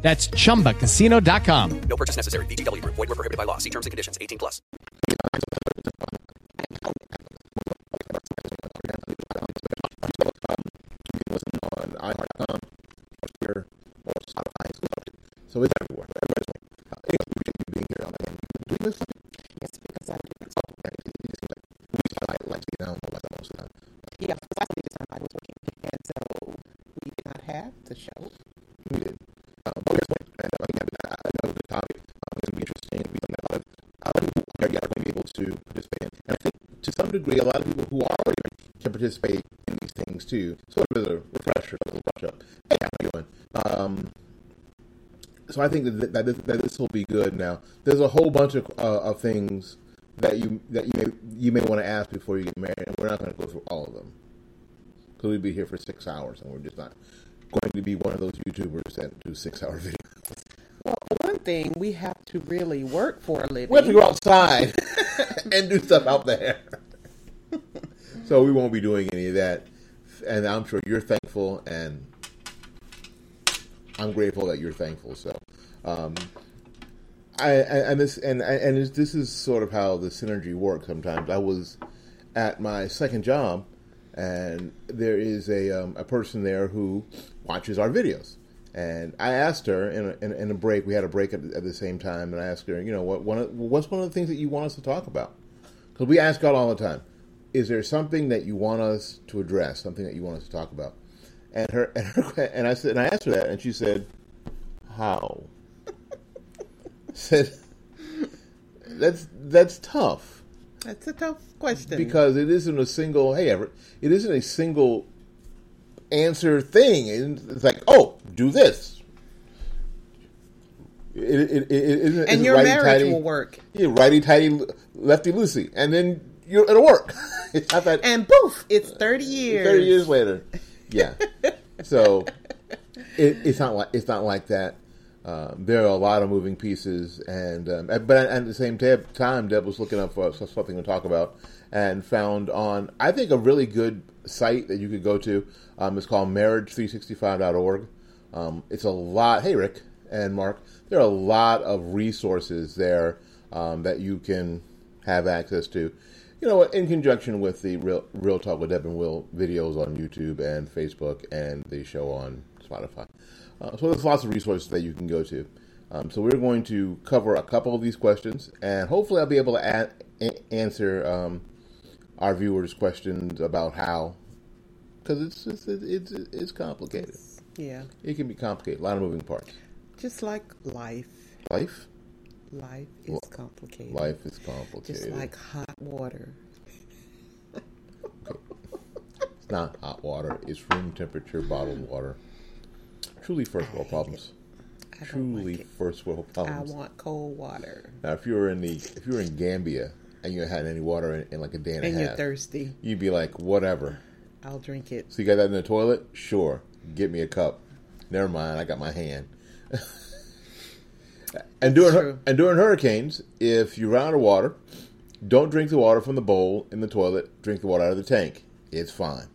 That's chumbacasino.com. No purchase necessary. VGW Group. Void were prohibited by law. See terms and conditions. 18 plus. on iHeart.com, Twitter, or So it's everywhere. Everybody's like, hey, I appreciate you being here. I'm like, do you listen? Yes, because I okay. It, it seems like we like, like to get down on that most of the time. yeah, because I think the time I was working, and so we did not have the show. To some degree, a lot of people who are already can participate in these things too. Sort of as a refresher, a little brush up. Hey, how you doing? Um, so I think that that this, that this will be good. Now, there's a whole bunch of uh, of things that you that you may you may want to ask before you get married, and we're not going to go through all of them because we'd be here for six hours, and we're just not going to be one of those YouTubers that do six hour videos. Well, one thing we have to really work for a living. We have to go outside and do stuff out there. So we won't be doing any of that, and I'm sure you're thankful, and I'm grateful that you're thankful. So, um, I and this and and this is sort of how the synergy works. Sometimes I was at my second job, and there is a um, a person there who watches our videos. And I asked her in a, in, in a break. We had a break at, at the same time, and I asked her, you know, what one of, what's one of the things that you want us to talk about? Because we ask God all the time, is there something that you want us to address, something that you want us to talk about? And her and, her, and I said, and I asked her that, and she said, how? said that's that's tough That's a tough question. because it isn't a single hey Everett, it isn't a single answer thing it's like oh do this it, it, it, it isn't, and your righty marriage tighty, will work. yeah, righty tighty lefty loosey and then you it'll work it's not that And poof, it's 30 years. 30 years later yeah so it, it's not like it's not like that um, there are a lot of moving pieces, and um, but at the same tab- time, Deb was looking up for something to talk about, and found on I think a really good site that you could go to. Um, it's called marriage365.org. Um, it's a lot. Hey, Rick and Mark, there are a lot of resources there um, that you can have access to. You know, in conjunction with the Real, Real Talk with Deb and Will videos on YouTube and Facebook and the show on Spotify. Uh, so there's lots of resources that you can go to. Um, so we're going to cover a couple of these questions, and hopefully I'll be able to add, a- answer um, our viewers' questions about how, because it's, it's it's it's complicated. Yeah. It can be complicated. A lot of moving parts. Just like life. Life, Life is complicated. life is complicated. Just like hot water. It's not hot water. It's room temperature bottled water. Truly first world problems. Truly like first world problems. I want cold water. Now, if you were in the if you were in Gambia and you had any water in, in like a day and, And a half. And you're thirsty. you'd be like, whatever. I'll drink it. So you got that in the toilet? Sure. Get me a cup. Never mind. I got my hand. and during True. and during hurricanes, if you run out of water, don't drink the water from the bowl in the toilet. Drink the water out of the tank. It's fine.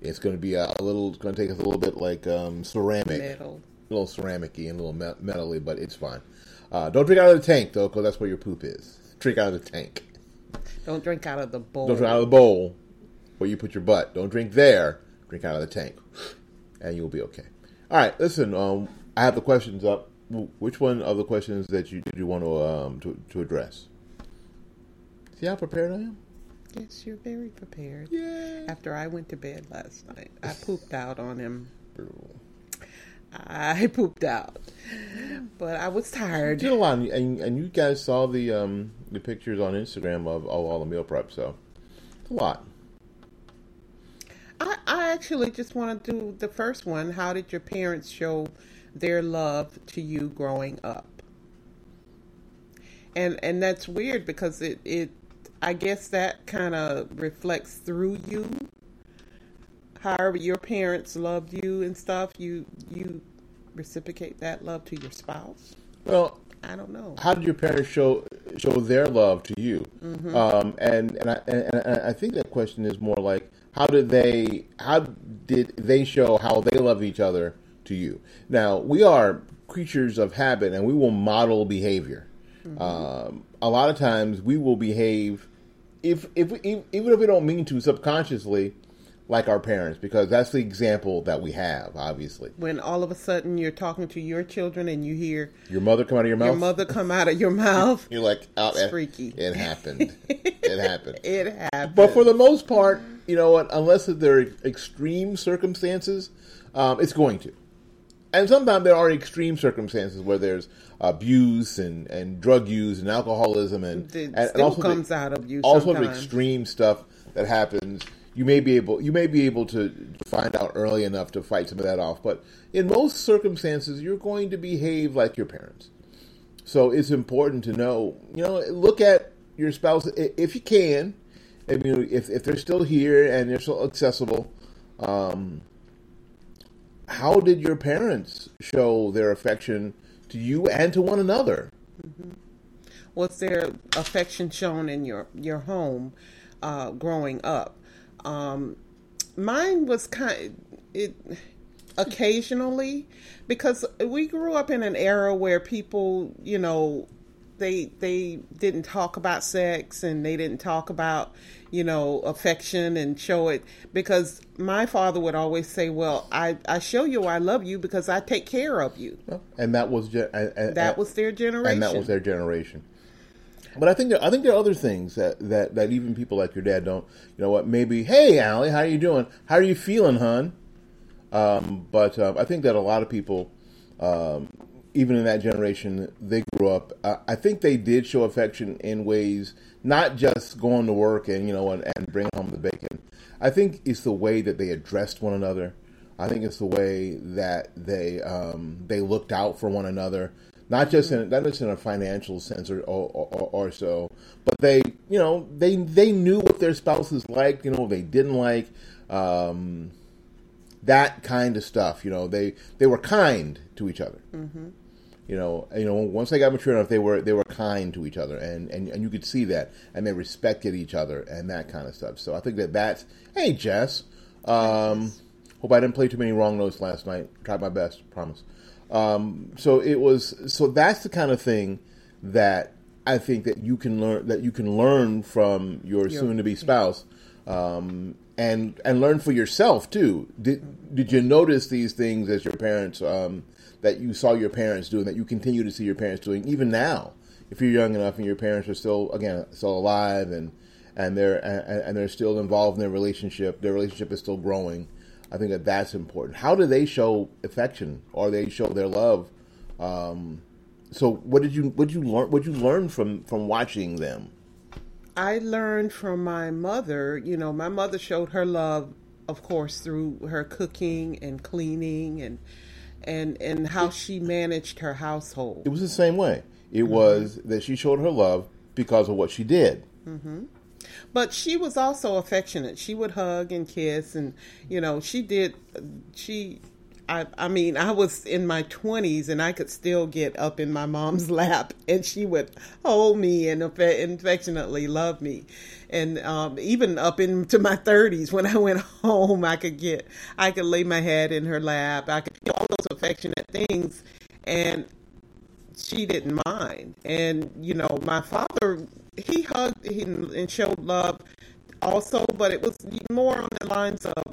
It's going to be a, a little. It's going to take us a little bit like um, ceramic, Metal. a little ceramicy and a little me- metally, but it's fine. Uh, don't drink out of the tank though, because that's where your poop is. Drink out of the tank. Don't drink out of the bowl. Don't drink out of the bowl where you put your butt. Don't drink there. Drink out of the tank, and you'll be okay. All right, listen. Um, I have the questions up. Wh- Which one of the questions that you did you want to um to, to address? See how prepared I am. Yes, you're very prepared. Yeah. After I went to bed last night, I pooped out on him. I pooped out, but I was tired. Did a lot, and, and you guys saw the um the pictures on Instagram of, of all the meal prep. So it's a lot. I, I actually just want to do the first one. How did your parents show their love to you growing up? and and that's weird because it it I guess that kind of reflects through you. However, your parents loved you and stuff. You you reciprocate that love to your spouse. Well, I don't know. how did your parents show show their love to you? Um, and and I, and and I think that question is more like how did they how did they show how they love each other to you? Now we are creatures of habit, and we will model behavior. Um, a lot of times, we will behave if if we, even if we don't mean to subconsciously. Like our parents, because that's the example that we have. Obviously, When all of a sudden you're talking to your children and you hear your mother come out of your mouth. your mother come out of your mouth, You're like, oh, It's it, freaky. It happened. it happened. it happens. But for the most part, you know what? Unless there are extreme circumstances, um, it's going to. And sometimes there are extreme circumstances where there's abuse and, and drug use and alcoholism and, It and, and also comes the, out of you all sort of extreme stuff that happens. You may be able you may be able to find out early enough to fight some of that off, but in most circumstances, you're going to behave like your parents. So it's important to know, you know, look at your spouse if you can. I mean, if if they're still here and they're still accessible, um, how did your parents show their affection to you and to one another? was their affection shown in your your home uh, growing up? Um, mine was kind it occasionally because we grew up in an era where people, you know, they they didn't talk about sex and they didn't talk about you know affection and show it because my father would always say well i i show you i love you because i take care of you And that was ge- and, and- that was their generation and that was their generation. But I think there, I think there are other things that, that, that even people like your dad don't. You know what? Maybe, hey, Allie, how are you doing? How are you feeling, hon? Um, but um, I think that a lot of people, um, even in that generation, they grew up. Uh, I think they did show affection in ways not just going to work and you know and, and bringing home the bacon. I think it's the way that they addressed one another. I think it's the way that they um, they looked out for one another, not just in not just in a financial sense or or, or, or so, but they you know they they knew what their spouses liked, you know what they didn't like. Um, that kind of stuff. You know, they they were kind to each other. Mm-hmm. You know, you know, once they got mature enough, they were they were kind to each other, and, and and you could see that, and they respected each other, and that kind of stuff. So I think that that's hey Jess. Um, hope I didn't play too many wrong notes last night. Tried my best, promise. Um, so it was so that's the kind of thing that I think that you can learn that you can learn from your soon to be spouse um, and and learn for yourself too. Did did you notice these things as your parents um, that you saw your parents doing that you continue to see your parents doing even now? If you're young enough and your parents are still again still alive and and they're and, and they're still involved in their relationship, their relationship is still growing. I think that that's important. How do they show affection or they show their love? Um, so what did you what did you learn what you learn from from watching them? I learned from my mother, you know, my mother showed her love, of course, through her cooking and cleaning and and and how she managed her household. It was the same way. It mm-hmm. was that she showed her love because of what she did. Mm-hmm. But she was also affectionate. She would hug and kiss and you know, she did she I, I mean, I was in my 20s and I could still get up in my mom's lap and she would hold me and affectionately love me. And um, even up into my 30s, when I went home, I could get, I could lay my head in her lap. I could do all those affectionate things. And she didn't mind. And, you know, my father, he hugged and and showed love also, but it was more on the lines of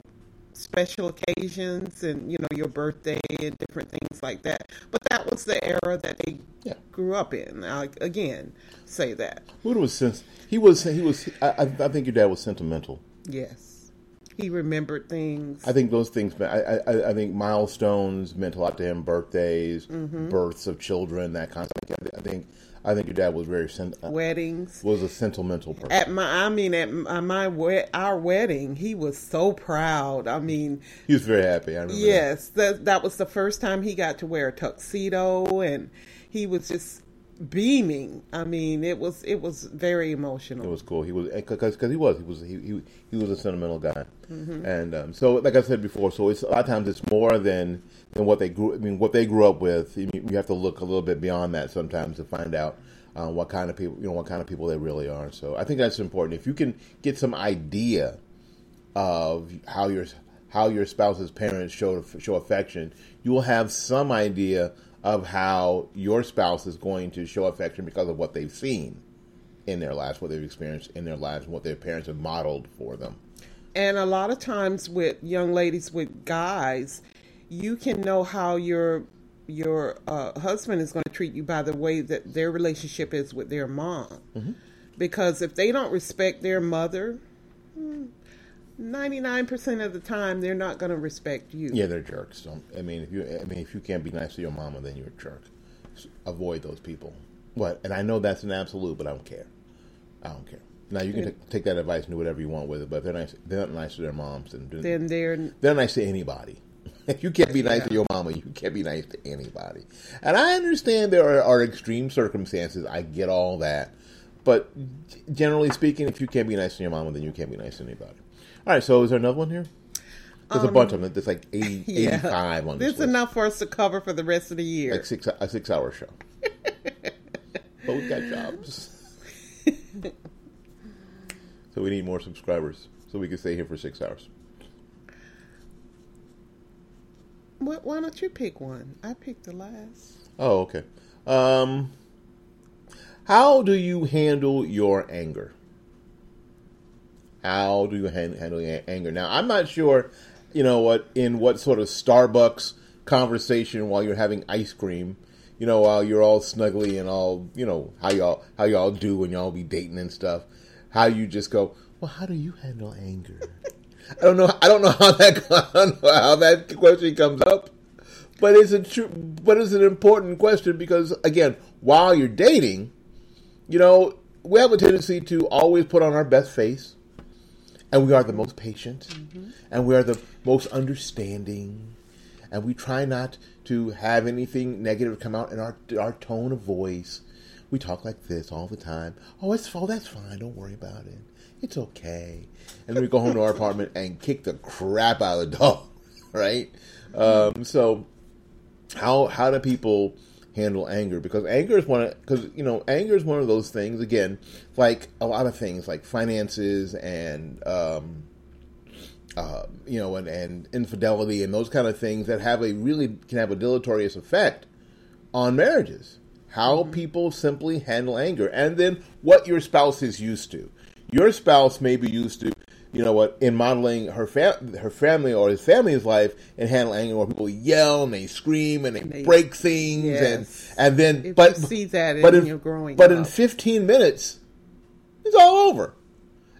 special occasions and, you know, your birthday and different things like that. But that was the era that they Yeah. grew up in. I, again, say that. Wood was sens- he was he was I, I I think your dad was sentimental. Yes. He remembered things. I think those things. I, I, I think milestones meant a lot to him. Birthdays, mm-hmm. births of children, that kind of thing. I think I think your dad was very sen- uh, weddings. was a sentimental person. At my, I mean, at my, my wed- our wedding, he was so proud. I mean, He was very happy. I remember. that. Yes, that that was the first time he got to wear a tuxedo, and he was just beaming. I mean, it was it was very emotional. It was cool. He was because he was he was he, he he was a sentimental guy, and um, so like I said before, so it's a lot of times it's more than than what they grew. I mean, what they grew up with. You, you have to look a little bit beyond that sometimes to find out uh, what kind of people you know what kind of people they really are. So I think that's important. If you can get some idea of how your how your spouse's parents show show affection, you will have some idea of how your spouse is going to show affection because of what they've seen in their lives, what they've experienced in their lives, what their parents have modeled for them. And a lot of times with young ladies with guys, you can know how your your uh, husband is going to treat you by the way that their relationship is with their mom. Because if they don't respect their mother, ninety nine percent of the time they're not going to respect you. Yeah, they're jerks. Don't, I mean, if you I mean if you can't be nice to your mama, then you're a jerk. Avoid those people. What? And I know that's an absolute, but I don't care. I don't care. Now you can t- take that advice and do whatever you want with it, but if they're nice. They're not nice to their moms, and Then they're they're nice to anybody. If you can't be nice to your mama, you can't be nice to anybody. And I understand there are, are extreme circumstances. I get all that. But generally speaking, if you can't be nice to your mama, then you can't be nice to anybody. All right, so is there another one here? There's a um, bunch of them. There's like 80, 85 on this There's enough for us to cover for the rest of the year. Like six, a six hour show. but we've got jobs. so we need more subscribers so we can stay here for six hours. Why, don't you pick one? I picked the last. Oh, okay. Um, how do you handle your anger? How do you han- handle your anger? Now, I'm not sure, you know what, in what sort of Starbucks conversation while you're having ice cream, you know, while you're all snuggly and all, you know, how y'all how y'all do when y'all be dating and stuff. How you just go, well, how do you handle anger? I don't know. I don't know how that know how that question comes up, but it's a true, but it's an important question because again, while you're dating, you know, we have a tendency to always put on our best face, and we are the most patient, mm-hmm. and we are the most understanding, and we try not to have anything negative come out in our our tone of voice. We talk like this all the time. Oh, it's oh, that's fine. Don't worry about it. It's okay. And then we go home to our apartment and kick the crap out of the dog, right? Um, so, how how do people handle anger? Because anger is one of because you know anger is one of those things. Again, like a lot of things, like finances and um, uh, you know, and, and infidelity and those kind of things that have a really can have a deleterious effect on marriages. How people simply handle anger, and then what your spouse is used to. Your spouse may be used to, you know what, in modeling her fam- her family or his family's life and handle anger, where people yell and they scream and they, They- break things, Yes. and and then If but see that but in in, your growing but in fifteen minutes, it's all over,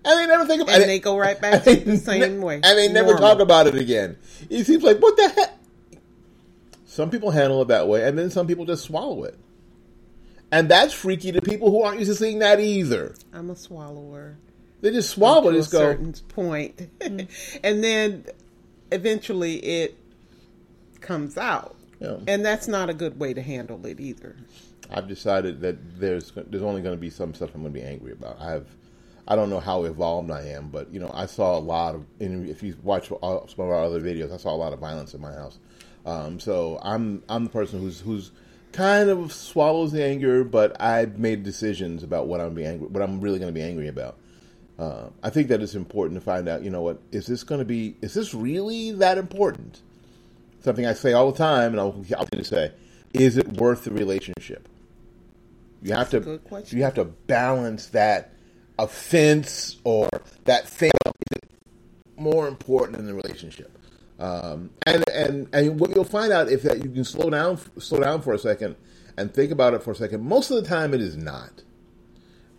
and they never think about And it. And they go right back to the same ne- way. and they never Normal. talk about it again. It seems like what the heck. Some people handle it that way, and then some people just swallow it, and that's freaky to people who aren't used to seeing that either. I'm a swallower. They just swallow it, to a just go. certain point, and then eventually it comes out, Yeah. and that's not a good way to handle it either. I've decided that there's there's only going to be some stuff I'm going to be angry about. I have, I don't know how evolved I am, but you know, I saw a lot of. If you watch some of our other videos, I saw a lot of violence in my house. Um, so I'm I'm the person who's who's kind of swallows the anger, but I've made decisions about what I'm be angry, what I'm really going to be angry about. Uh, I think that it's important to find out. You know what? Is this going to be? Is this really that important? Something I say all the time, and I'll, I'll continue to say: Is it worth the relationship? You have to you have to balance that offense or that thing more important than the relationship. Um, and and and what you'll find out if that you can slow down slow down for a second and think about it for a second. Most of the time, it is not.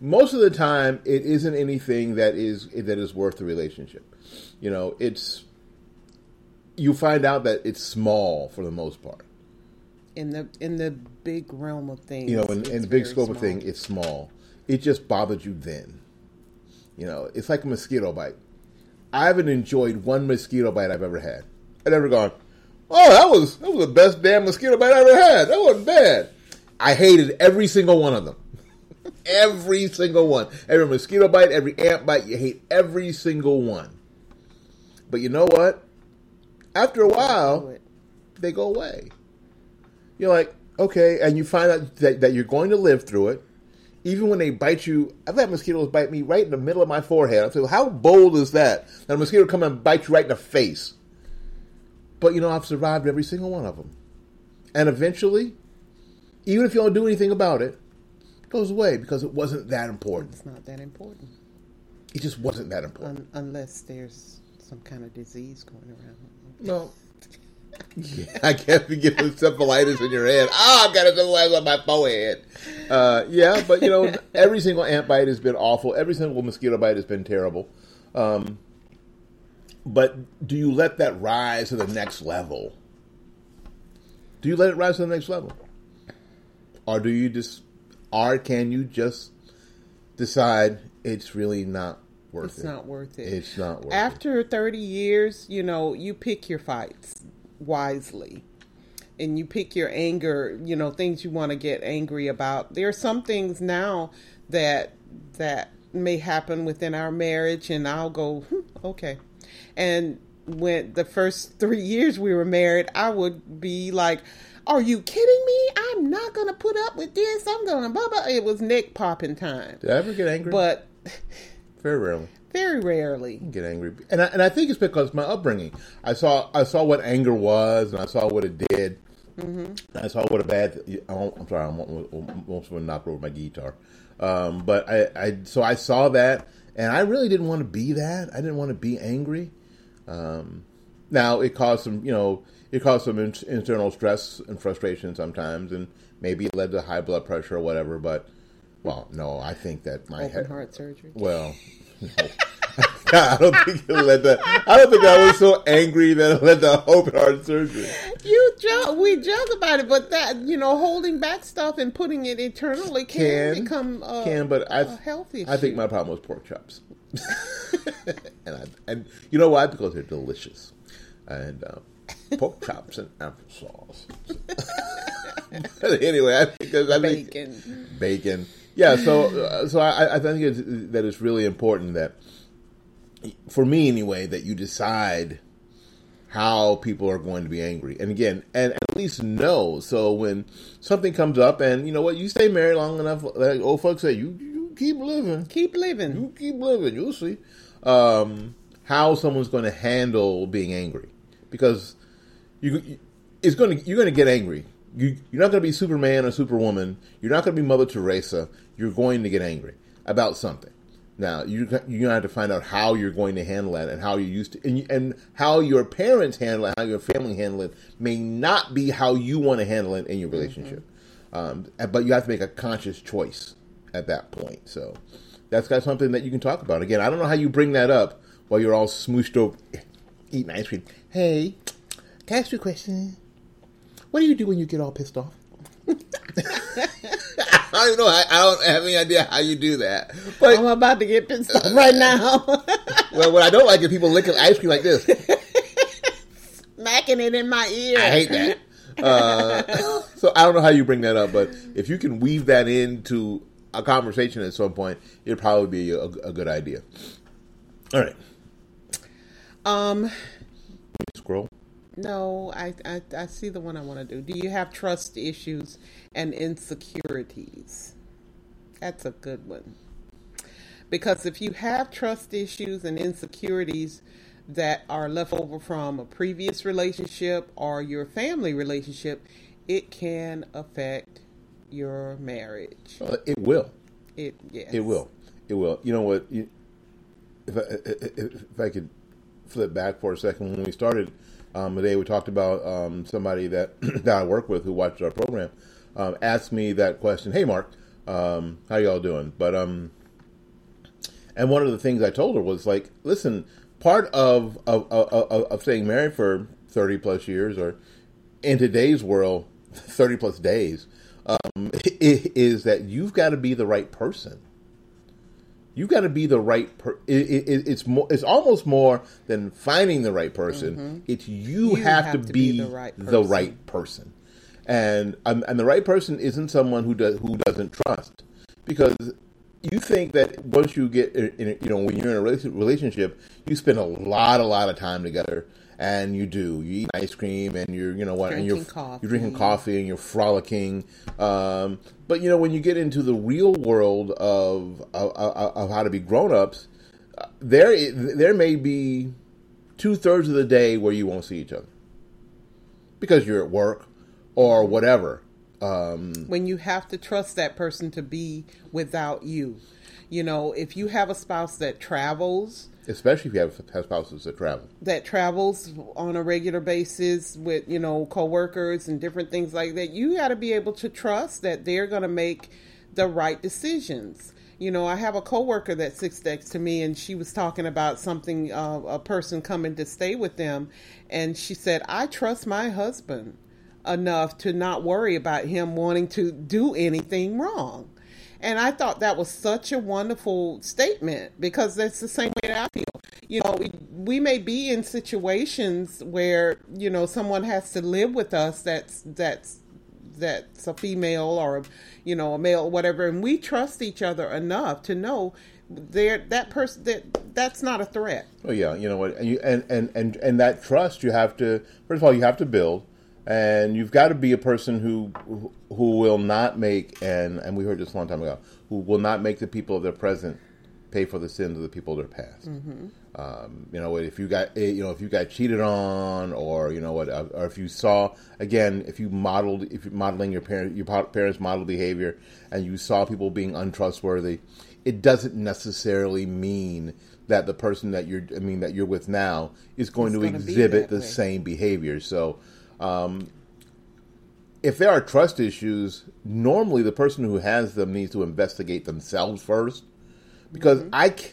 Most of the time, it isn't anything that is that is worth the relationship. You know, it's you find out that it's small for the most part. In the in the big realm of things, you know, in, in the big scope of small. thing, it's small. It just bothered you then. You know, it's like a mosquito bite. I haven't enjoyed one mosquito bite I've ever had. I've never gone, oh, that was that was the best damn mosquito bite I ever had. That wasn't bad. I hated every single one of them. every single one. Every mosquito bite, every ant bite, you hate every single one. But you know what? After a while, they go away. You're like, okay, and you find out that, that you're going to live through it. Even when they bite you, I've had mosquitoes bite me right in the middle of my forehead. I say, how bold is that? That a mosquito come and bite you right in the face. But you know, I've survived every single one of them. And eventually, even if you don't do anything about it, it goes away because it wasn't that important. It's not that important It just wasn't that important. un- unless there's some kind of disease going around. No. Yeah, I can't be getting encephalitis in your head. Ah, I've got encephalitis on my forehead. Uh, yeah, but you know, every single ant bite has been awful. Every single mosquito bite has been terrible. Um, but do you let that rise to the next level? Do you let it rise to the next level, or do you just, or can you just decide it's really not worth It's it? It's not worth it. It's not worth it. After 30 years, you know, you pick your fights wisely. And you pick your anger, you know, things you want to get angry about. There are some things now that that may happen within our marriage and I'll go, hmm, okay. And when the first 3 years we were married, I would be like, "Are you kidding me? I'm not going to put up with this. I'm going to blah blah." It was neck popping time. Did I ever get angry? But very rarely. very rarely. get angry, and I, and I think it's because of my upbringing. I saw I saw what anger was, and I saw what it did. Mm-hmm. I saw what a bad. I'm sorry, I'm almost going to knock over my guitar. Um, but I, I so I saw that, and I really didn't want to be that. I didn't want to be angry. Um, now it caused some, you know, it caused some in, internal stress and frustration sometimes, and maybe it led to high blood pressure or whatever. But well, no, I think that my Open heart surgery. well, no. I don't think it led to. I don't think I was so angry that it led to open heart surgery. You joke, we joke about it, but that you know, holding back stuff and putting it internally can, Can become uh, can, but I a health issue. I think my problem was pork chops, and I, and you know why? Because they're delicious, and um, pork chops and applesauce. Anyway, I think I think bacon. Yeah, so uh, so I, I think it's, that it's really important that, for me anyway, that you decide how people are going to be angry, and again, and at least know. So when something comes up, and you know what, you stay married long enough, like old folks say, you you keep living, Keep living. you keep living, you'll see um, how someone's going to handle being angry, because you, you it's going to you're going to get angry. You, you're not going to be Superman or Superwoman. You're not going to be Mother Teresa. You're going to get angry about something. Now you you're going to have to find out how you're going to handle that and how you used to and, you- and how your parents handle it, how your family handle it may not be how you want to handle it in your relationship. Um, but you have to make a conscious choice at that point. So that's got something that you can talk about. Again, I don't know how you bring that up while you're all smooshed over eating ice cream. Hey, can I ask you a question? What do you do when you get all pissed off? I don't know. I, I don't have any idea how you do that. But I'm about to get pissed off right now, well, what I don't like is people licking ice cream like this. smacking it in my ear. I hate that. Uh, so I don't know how you bring that up, but if you can weave that into a conversation at some point, it'd probably be a, a good idea. All right, Um, scroll. No, I, I I see the one I want to do. Do you have trust issues and insecurities? That's a good one. Because if you have trust issues and insecurities that are left over from a previous relationship or your family relationship, it can affect your marriage. Uh, it will. It yes. It will. It will. You know what? You, if, I, if, if I could flip back for a second, when we started um, today, we talked about um, somebody that that I work with who watched our program um, asked me that question. Hey, Mark, um, how y'all doing? But um, and one of the things I told her was like, listen, part of of, of, of of staying married for thirty plus years, or in today's world, thirty plus days, um, is that you've got to be the right person. You've got to be the right. Per- it, it, it's more. It's almost more than finding the right person. It's you, You have, have to, to be, be the right the person. right person. and um, and the right person isn't someone who does who doesn't trust because you think that once you get in, in, you know when you're in a relationship you spend a lot a lot of time together and you do you eat ice cream and you're you know what and you're Drinking coffee. you're drinking coffee and you're frolicking um, but you know when you get into the real world of of, of, of how to be grown-ups uh, there there may be two thirds of the day where you won't see each other because you're at work or whatever. Um, when you have to trust that person to be without you. You know, if you have a spouse that travels, especially if you have, spouses that travel. that travels on a regular basis with you know coworkers and different things like that. You got to be able to trust that they're going to make the right decisions. You know i have a coworker that sits next to me and she was talking about something uh, a person coming to stay with them. And she said i trust my husband enough to not worry about him wanting to do anything wrong and I thought that was such a wonderful statement because that's the same way that I feel. You know, we, we may be in situations where, you know, someone has to live with us that's that's that's a female or you know, a male whatever and we trust each other enough to know there that person that that's not a threat. Oh yeah, you know what, and you, and, and and and that trust you have to first of all you have to build, and you've got to be a person who who- will not make and and we heard this a long time ago who will not make the people of their present pay for the sins of the people of their past. Um, you know, if you got eh, you know if you got cheated on, or you know what, uh, or if you saw again, if you modeled, if you're modeling your parent, your parents' model behavior, and you saw people being untrustworthy, it doesn't necessarily mean that the person that you're, I mean, that you're with now is going Is to exhibit the way. same behavior. So, um, if there are trust issues, normally the person who has them needs to investigate themselves first, because I, c-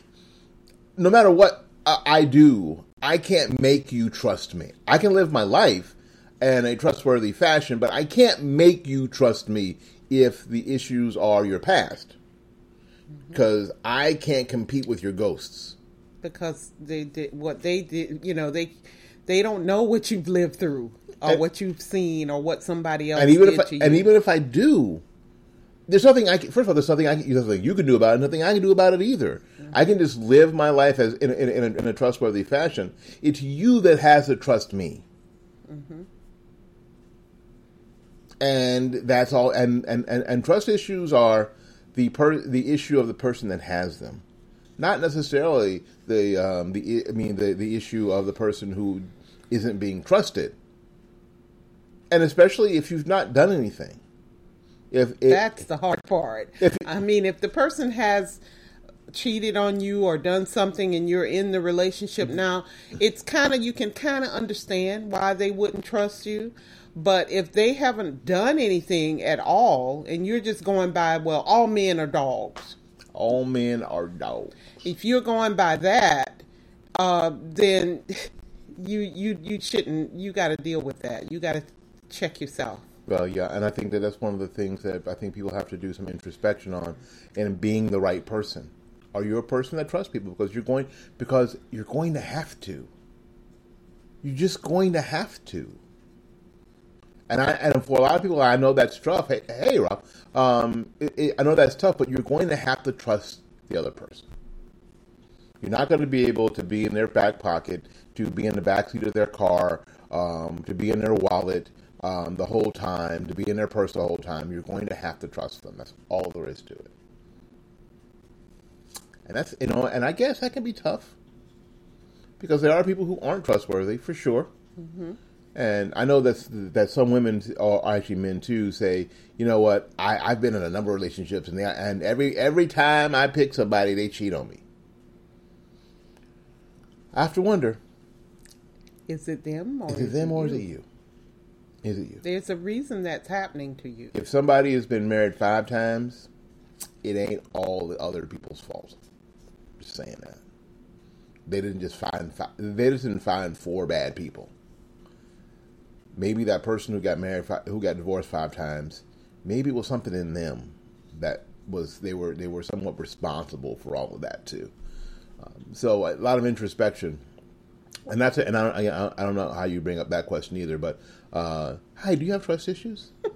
no matter what I, I do, I can't make you trust me. I can live my life in a trustworthy fashion, but I can't make you trust me if the issues are your past, because I can't compete with your ghosts. because they did what they did you know they they don't know what you've lived through or And- what you've seen or what somebody else and even if I, to you. and even if I do, there's nothing I can. First of all, there's nothing I can, there's nothing you can do about it. Nothing I can do about it either. I can just live my life as in, a- in, in, a, in a trustworthy fashion. It's you that has to trust me, and that's all. And, and, and, and trust issues are the per, the issue of the person that has them, not necessarily the um, the I mean the the issue of the person who isn't being trusted and especially if you've not done anything. If it, That's the hard part. If- I mean, if the person has cheated on you or done something and you're in the relationship Mm-hmm. now, it's kind of you can kind of understand why they wouldn't trust you. But if they haven't done anything at all and you're just going by, well, all men are dogs. all men are dogs. If you're going by that, uh, then you you you shouldn't. You got to deal with that. You got to check yourself. Well, yeah, and I think that that's one of the things that I think people have to do some introspection on, and being the right person. Are you a person that trusts people? Because you're going because you're going to have to. You're just going to have to. And I and for a lot of people, I know that's tough. Hey, hey Rob, um, it, it, I know that's tough, but you're going to have to trust the other person. You're not going to be able to be in their back pocket, to be in the back seat of their car, um, to be in their wallet um, the whole time, to be in their purse the whole time. You're going to have to trust them. That's all there is to it. And that's you know, and I guess that can be tough because there are people who aren't trustworthy for sure. And I know that's that some women or actually men too say, you know what, I, I've been in a number of relationships and they, and every every time I pick somebody, they cheat on me. I have to wonder, Is it them or is it them or is it you? Is it you? There's a reason that's happening to you. If somebody has been married five times, it ain't all the other people's fault. Just saying that. They didn't just find fi- they just didn't find four bad people. Maybe that person who got married fi- who got divorced five times, maybe it was something in them that was they were they were somewhat responsible for all of that too. Um, so a lot of introspection, and that's it. And I don't, I, I don't know how you bring up that question either. But uh, hi, do you have trust issues?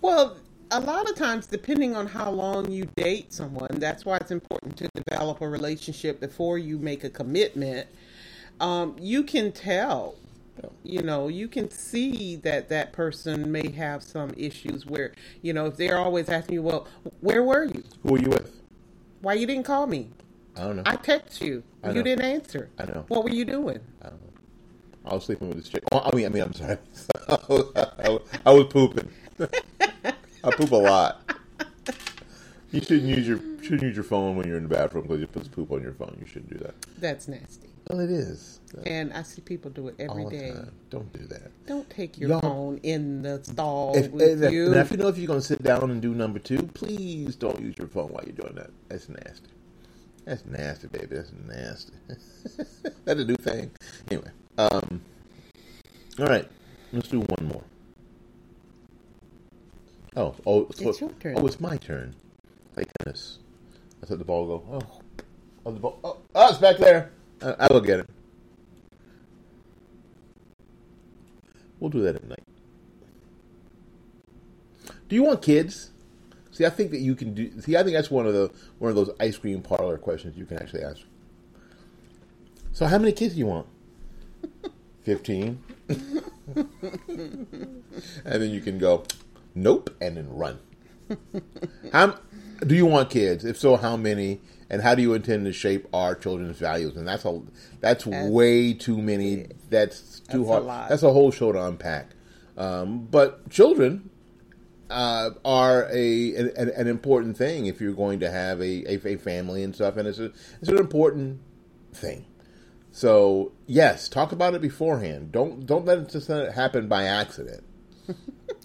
Well, a lot of times, depending on how long you date someone, that's why it's important to develop a relationship before you make a commitment. Um, you can tell, you know, you can see that that person may have some issues where, you know, if they're always asking you, well, where were you? Who were you with? Why you didn't call me? I don't know. I text you. I You know. didn't answer. I know. What were you doing? I was sleeping with this chick. Oh, I mean, I mean, I'm sorry. I was, I was pooping. I poop a lot. You shouldn't use your shouldn't use your phone when you're in the bathroom because you put poop on your phone. You shouldn't do that. That's nasty. Well, it is And I see people do it every the time. Don't do that. Don't take your Y'all- phone in the stall If, with and, you. if you know if you're going to sit down and do number two, please don't use your phone while you're doing that. That's nasty. That's nasty, baby. That's nasty. That's a new thing. Anyway, um, all right. Let's do one more. Oh, oh, It's your turn. Oh, it's my turn. Thank goodness. I let the ball go. Oh, oh, the ball. Oh, oh it's back there. I, I will get it. We'll do that at night. Do you want kids? See, I think that you can do. See, I think that's one of the one of those ice cream parlor questions you can actually ask. So, how many kids do you want? Fifteen. and then you can go, nope, and then run. How do you want kids? If so, how many? And how do you intend to shape our children's values? And that's a that's, That's- way too many. That's too That's a hard. That's a whole show to unpack. Um, but children uh, are a an, an important thing if you're going to have a, a, a family and stuff, and it's a, it's an important thing. So yes, talk about it beforehand. Don't don't let it just let it happen by accident.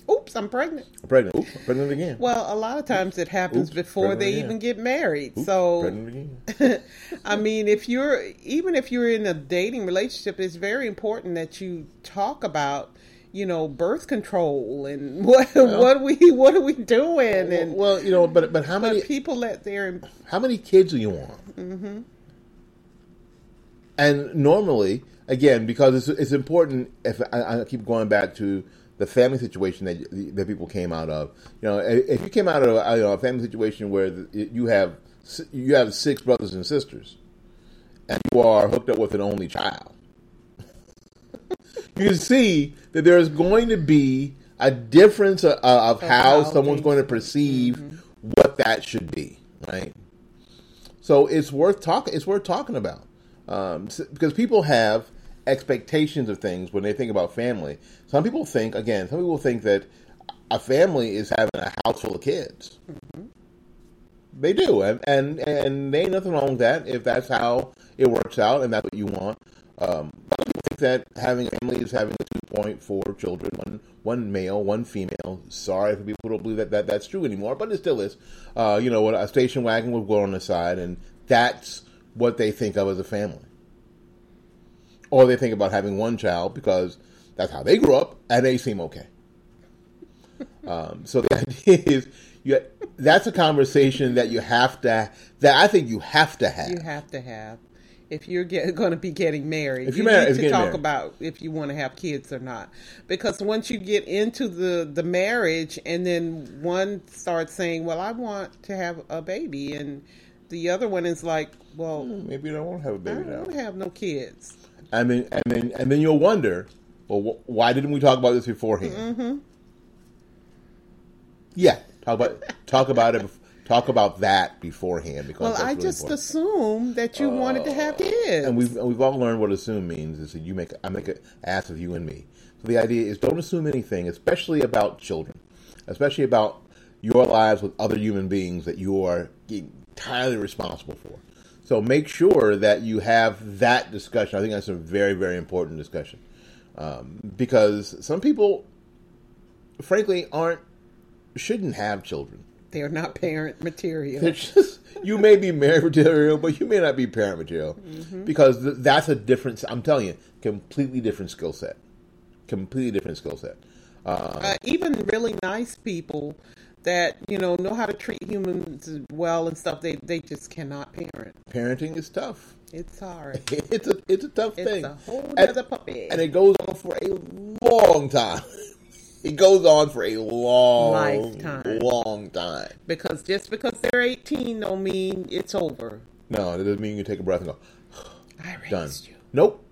Oops, I'm pregnant. I'm pregnant. Oops, I'm pregnant again. Well, a lot of times it happens Oops, before they again. even get married. Oops, so, pregnant again. I mean, if you're even if you're in a dating relationship, it's very important that you talk about, you know, birth control and what what are we what are we doing and well, you know, but but how many but people let their how many kids do you want? Mm-hmm. And normally, again, because it's, it's important. If I, I keep going back to the family situation that that people came out of, you know, if you came out of a, you know, a family situation where you have you have six brothers and sisters, and you are hooked up with an only child, you can see that there is going to be a difference of, of how someone's going to perceive what that should be, right? So it's worth talking. It's worth talking about um, because people have expectations of things when they think about family. Some people think, again, some people think that a family is having a house full of kids. They do, and and and there ain't nothing wrong with that if that's how it works out and that's what you want. Um, other people think that having a family is having two point four children, one one male, one female. Sorry for people who don't believe that, that that's true anymore, but it still is. Uh, you know, a station wagon would go on the side, and that's what they think of as a family. Or they think about having one child because that's how they grew up, and they seem okay. Um, so the idea is, you, that's a conversation that you have to, that I think you have to have. you have to have if you're get, going to be getting married. If you married- need to talk married. about if you want to have kids or not, because once you get into the the marriage, and then one starts saying, "Well, I want to have a baby," and the other one is like, "Well, Maybe I don't want to have a baby I don't now. have no kids." I mean, and then and then you'll wonder, well, wh- why didn't we talk about this beforehand? Mm-hmm. Yeah, talk about talk about it. bef- Talk about that beforehand because Well, I really just important. assumed that you wanted to have kids, and we've we've all learned what assume means is that you make I make an ass of you and me. So the idea is don't assume anything, especially about children, especially about your lives with other human beings that you are entirely responsible for. So make sure that you have that discussion. I think that's a very very important discussion um, because some people, frankly, aren't shouldn't have children. They're not parent material. Just you may be married material, but you may not be parent material because th- that's a different. I'm telling you, completely different skill set. Completely different skill set. Uh, uh, even really nice people that you know know how to treat humans well and stuff they they just cannot parent parenting is tough. it's hard It's a it's a tough it's thing, It's a whole And- other puppy and it goes on for a long time. It goes on for a long, Lifetime. long time. Because just because they're 18 don't mean it's over. No, it doesn't mean you take a breath and go, I raised done. you. Nope.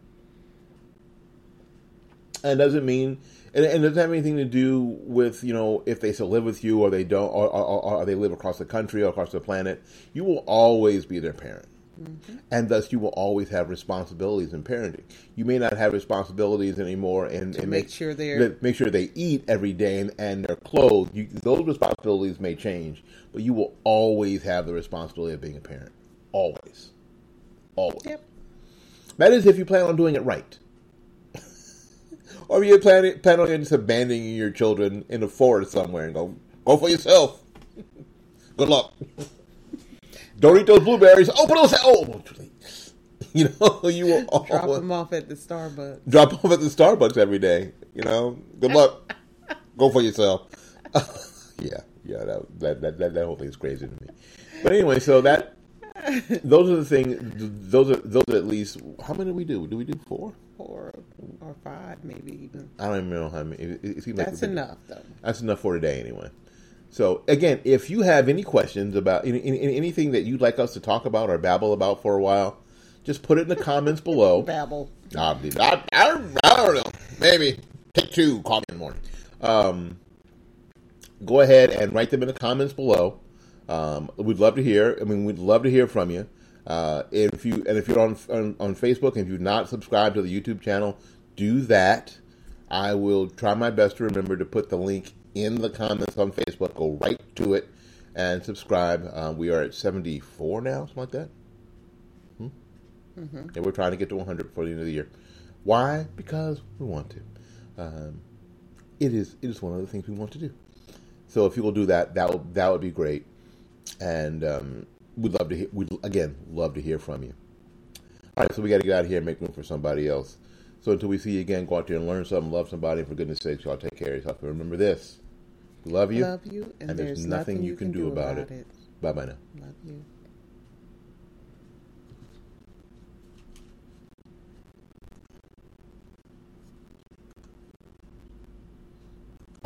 And it doesn't mean, and, and it doesn't have anything to do with you know if they still live with you or they don't, or, or, or, or they live across the country or across the planet. You will always be their parent, Mm-hmm. and thus you will always have responsibilities in parenting. You may not have responsibilities anymore, and, and make sure they're- make sure they eat every day and, and they're clothed. You, those responsibilities may change, but you will always have the responsibility of being a parent. Always, always. Yep. That is if you plan on doing it right. or if you plan, plan on just abandoning your children in the forest somewhere and go, go for yourself. Good luck. Don't oh, eat those blueberries. Open those. Oh, too late. You know, you will Drop them off at the Starbucks. drop them off at the Starbucks every day. You know, good luck. Go for yourself. yeah, yeah, that, that that that that whole thing is crazy to me. But anyway, so that those are the things. Those are those are at least. How many do we do? Do we do four? Or, or five, maybe even. I don't even know how many. It, it That's did- enough, though. That's enough for today, anyway. So again, if you have any questions about any, any, anything that you'd like us to talk about or babble about for a while, just put it in the comments below. Babble. I, I, I, don't know. Maybe take two. Call me in the morning. Um, go ahead and write them in the comments below. Um, we'd love to hear. I mean, we'd love to hear from you. Uh, if you and if you're on, on on Facebook and if you've not subscribed to the YouTube channel, do that. I will try my best to remember to put the link in the comments on Facebook. Go right to it and subscribe. Uh, we are at 74 now, something like that. Hmm? And we're trying to get to 100 before the end of the year. Why? Because we want to. Um, it is it is one of the things we want to do. So if you will do that, that would that would be great, and um, we'd love to hear. We'd again love to hear from you. All right, so we got to get out of here and make room for somebody else. So until we see you again, go out there and learn something, love somebody, and for goodness sakes, y'all take care of yourself. And remember this: love you, Love you, and, there's, nothing, you can, do about, it. Bye bye now. Love you.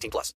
18 plus.